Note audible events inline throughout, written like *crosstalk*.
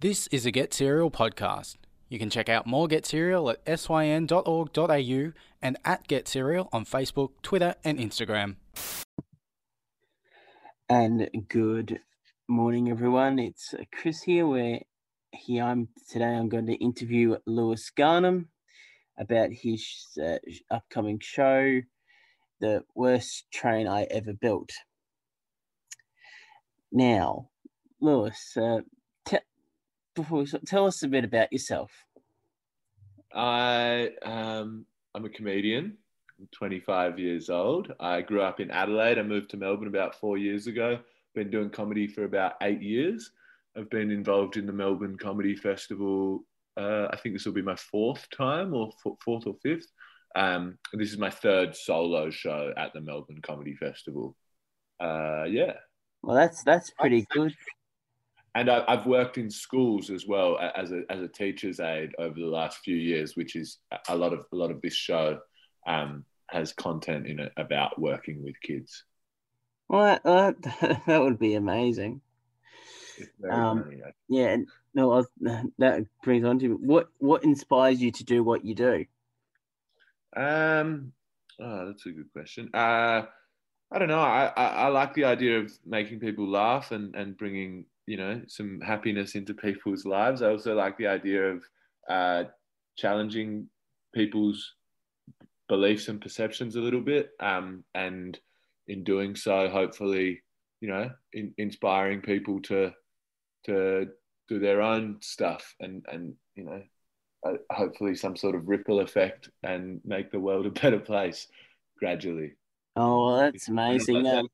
This is a Get Serial podcast. You can check out more Get Serial at syn.org.au and at Get Serial on Facebook, Twitter, and Instagram. And good morning, everyone. It's Chris here. Where here I'm today. I'm going to interview Lewis Garnham about his uh, upcoming show, "The Worst Train I Ever Built." Now, Lewis, uh, before we, start, tell us a bit about yourself. I um, I'm a comedian. I'm 25 years old. I grew up in Adelaide. I moved to Melbourne about four years ago. Been doing comedy for about eight years. I've been involved in the Melbourne Comedy Festival. Uh, I think this will be my fourth time, or fourth or fifth. Um, this is my third solo show at the Melbourne Comedy Festival. Uh, yeah, Well, that's that's pretty good. And I, I've worked in schools as well as a as a teacher's aide over the last few years, which is a- lot of a lot of this show um, has content in it about working with kids. Well, that, *laughs* that, would be amazing. Um, funny. Yeah. No, was, *laughs* that brings on to what what inspires you to do what you do. Um, oh, that's a good question. Uh, I don't know. I, I, I like the idea of making people laugh and, and bringing, you know, some happiness into people's lives. I also like the idea of uh, challenging people's beliefs and perceptions a little bit. Um, and in doing so, hopefully, you know, in, inspiring people to to do their own stuff and and you know uh, hopefully some sort of ripple effect and make the world a better place gradually. Oh, well, that's amazing.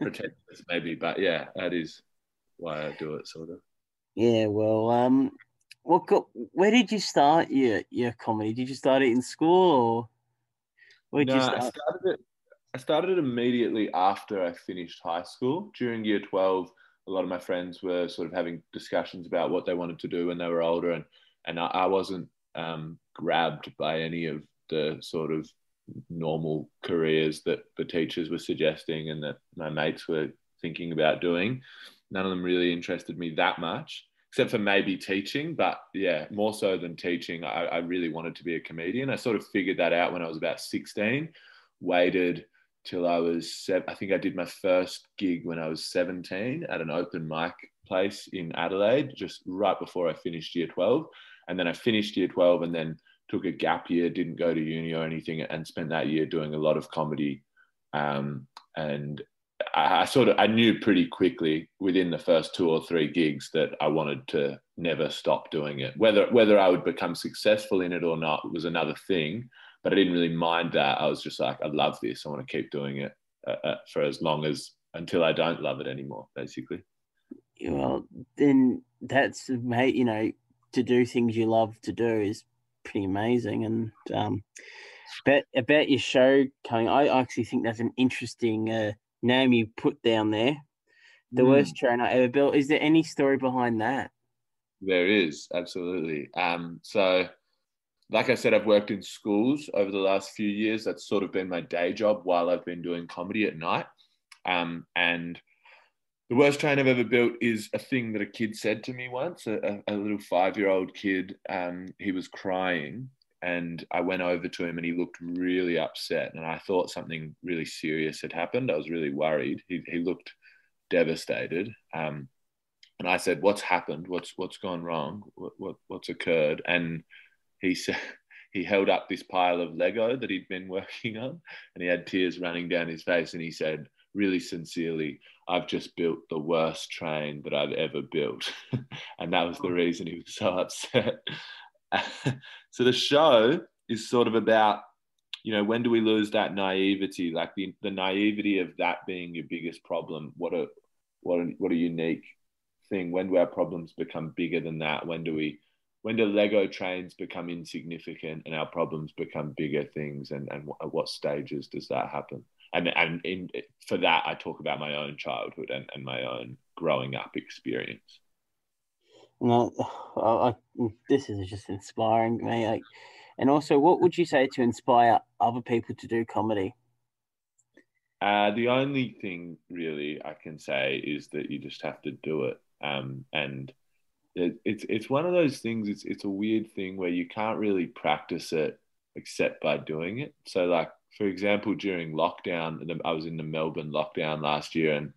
Pretentious maybe, but yeah, that is why I do it, sort of. yeah. Well, um, what got? Where did you start your your comedy? Did you start it in school or where did No, you I start? started it. I started it immediately after I finished high school. During year twelve, a lot of my friends were sort of having discussions about what they wanted to do when they were older, and and I, I wasn't um, grabbed by any of the sort of normal careers that the teachers were suggesting and that my mates were thinking about doing. None of them really interested me that much, except for maybe teaching. But yeah, more so than teaching, I, I really wanted to be a comedian. I sort of figured that out when I was about 16, waited till I was, seven, I think I did my first gig when I was 17 at an open mic place in Adelaide, just right before I finished year 12. And then I finished year 12 and then took a gap year, didn't go to uni or anything, and spent that year doing a lot of comedy. Um, and I, I sort of I knew pretty quickly within the first two or three gigs that I wanted to never stop doing it. Whether whether I would become successful in it or not was another thing, but I didn't really mind that. I was just like, I love this. I want to keep doing it uh, uh, for as long as until I don't love it anymore, basically. Well, then that's mate. You know, to do things you love to do is pretty amazing. And um, but about your show coming, I actually think that's an interesting uh, name you put down there. The Mm. worst train I ever built. Is there any story behind that? There is absolutely. Um, so, like I said, I've worked in schools over the last few years. That's sort of been my day job while I've been doing comedy at night. Um, and the worst train I've ever built is a thing that a kid said to me once. A, a, little five-year-old kid. Um, he was crying, and I went over to him, and he looked really upset. And I thought something really serious had happened. I was really worried. He, he looked devastated. Um, and I said, "What's happened? What's what's gone wrong? What, what what's occurred?" And he *laughs* said he held up this pile of Lego that he'd been *laughs* working on, and he had tears running down his face, and he said, really sincerely, "I've just built the worst train that I've ever built," *laughs* and that was the reason he was so upset. *laughs* so the show is sort of about you know when do we lose that naivety? Like the, the naivety of that being your biggest problem. What a what a, what a unique thing. When do our problems become bigger than that? When do we when do lego trains become insignificant and our problems become bigger things? And and at what stages does that happen? And and in for that i talk about my own childhood and, and my own growing up experience No, I, this is just inspiring me. Like, and also, what would you say to inspire other people to do comedy? Uh, the only thing really I can say is that you just have to do it. Um, and it, it's it's one of those things. It's it's a weird thing where you can't really practice it except by doing it. So, like for example, during lockdown, I was in the Melbourne lockdown last year, and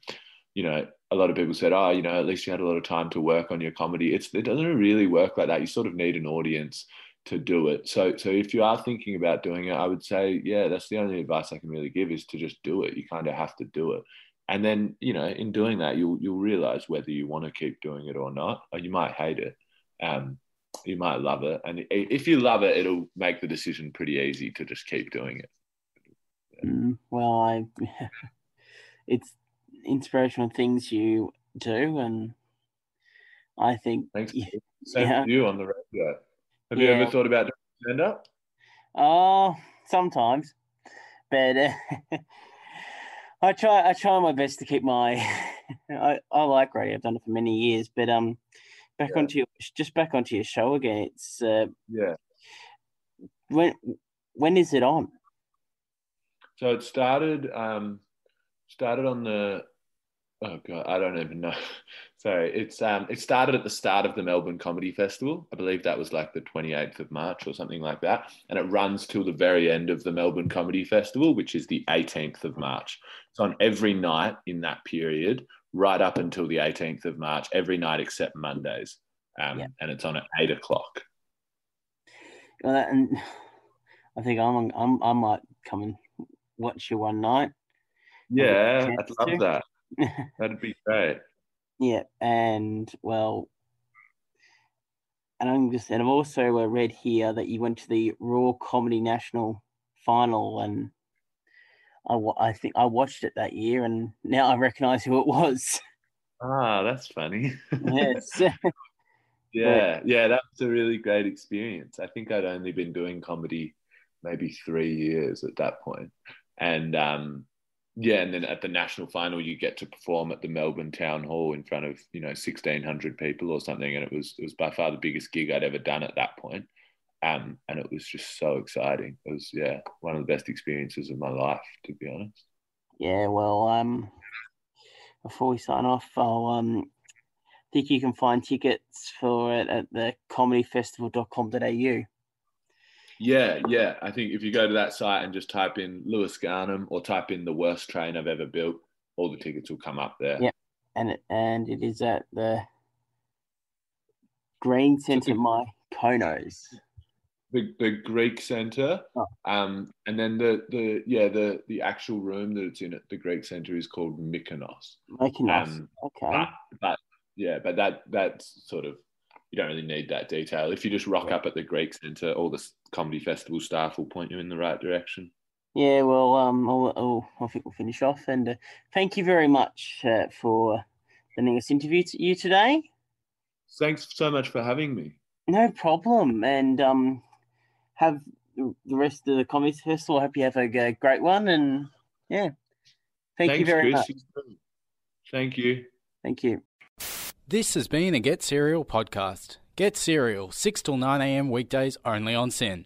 you know, a lot of people said, "Oh, you know, at least you had a lot of time to work on your comedy." It's it doesn't really work like that. You sort of need an audience to do it. So, so if you are thinking about doing it, I would say, yeah, that's the only advice I can really give is to just do it. You kind of have to do it and then you know in doing that you'll you'll realize whether you want to keep doing it or not or you might hate it um, you might love it and if you love it it'll make the decision pretty easy to just keep doing it mm, well i *laughs* it's inspirational things you do and i think thanks *laughs* same yeah. you on the radio have yeah. you ever thought about doing stand up oh uh, sometimes but uh, *laughs* I try. I try my best to keep my. *laughs* I, I like radio. I've done it for many years, but um, back yeah. onto your just back onto your show again. It's uh, yeah. When when is it on? So it started um started on the oh god I don't even know. *laughs* Sorry, it's um it started at the start of the Melbourne Comedy Festival. I believe that was like the 28th of March or something like that, and it runs till the very end of the Melbourne Comedy Festival, which is the 18th of March. It's on every night in that period, right up until the 18th of March, every night except Mondays. Um, yeah. And it's on at eight o'clock. Well, and I think I'm, I'm, I might come and watch you one night. Yeah, I'd love to. that. *laughs* That'd be great. Yeah, and well, and I'm just, and I've also read here that you went to the Raw Comedy National Final and I, I think I watched it that year, and now I recognise who it was. *laughs* Ah, that's funny. yes. *laughs* yeah, yeah, that was a really great experience. I think I'd only been doing comedy maybe three years at that point, and um, yeah, and then at the national final, you get to perform at the Melbourne Town Hall in front of you know sixteen hundred people or something, and it was it was by far the biggest gig I'd ever done at that point. Um, and it was just so exciting. It was yeah, one of the best experiences of my life, to be honest. Yeah, well, um, before we sign off, I'll um, think you can find tickets for it at the comedyfestival.com.au. Yeah, yeah. I think if you go to that site and just type in Lewis Garnham or type in the worst train I've ever built, all the tickets will come up there. Yeah, and it, and it is at the Green Centre, my Konos the, the Greek Center, oh. um, and then the the yeah the the actual room that it's in at the Greek Center is called Mykonos. Mykonos. Um, okay. But, but, yeah, but that that's sort of you don't really need that detail. If you just rock up at the Greek Center, all the comedy festival staff will point you in the right direction. Yeah, well, um, I'll, I'll, i think we'll finish off, and uh, thank you very much uh, for letting us interview you today. Thanks so much for having me. No problem, and um, have the rest of the comedy festival. I hope you have a great one. And yeah, thank Thanks, you very Chris. much. Thank you. Thank you. This has been a Get Serial podcast. Get Serial, 6 till 9 a.m. weekdays only on SYN.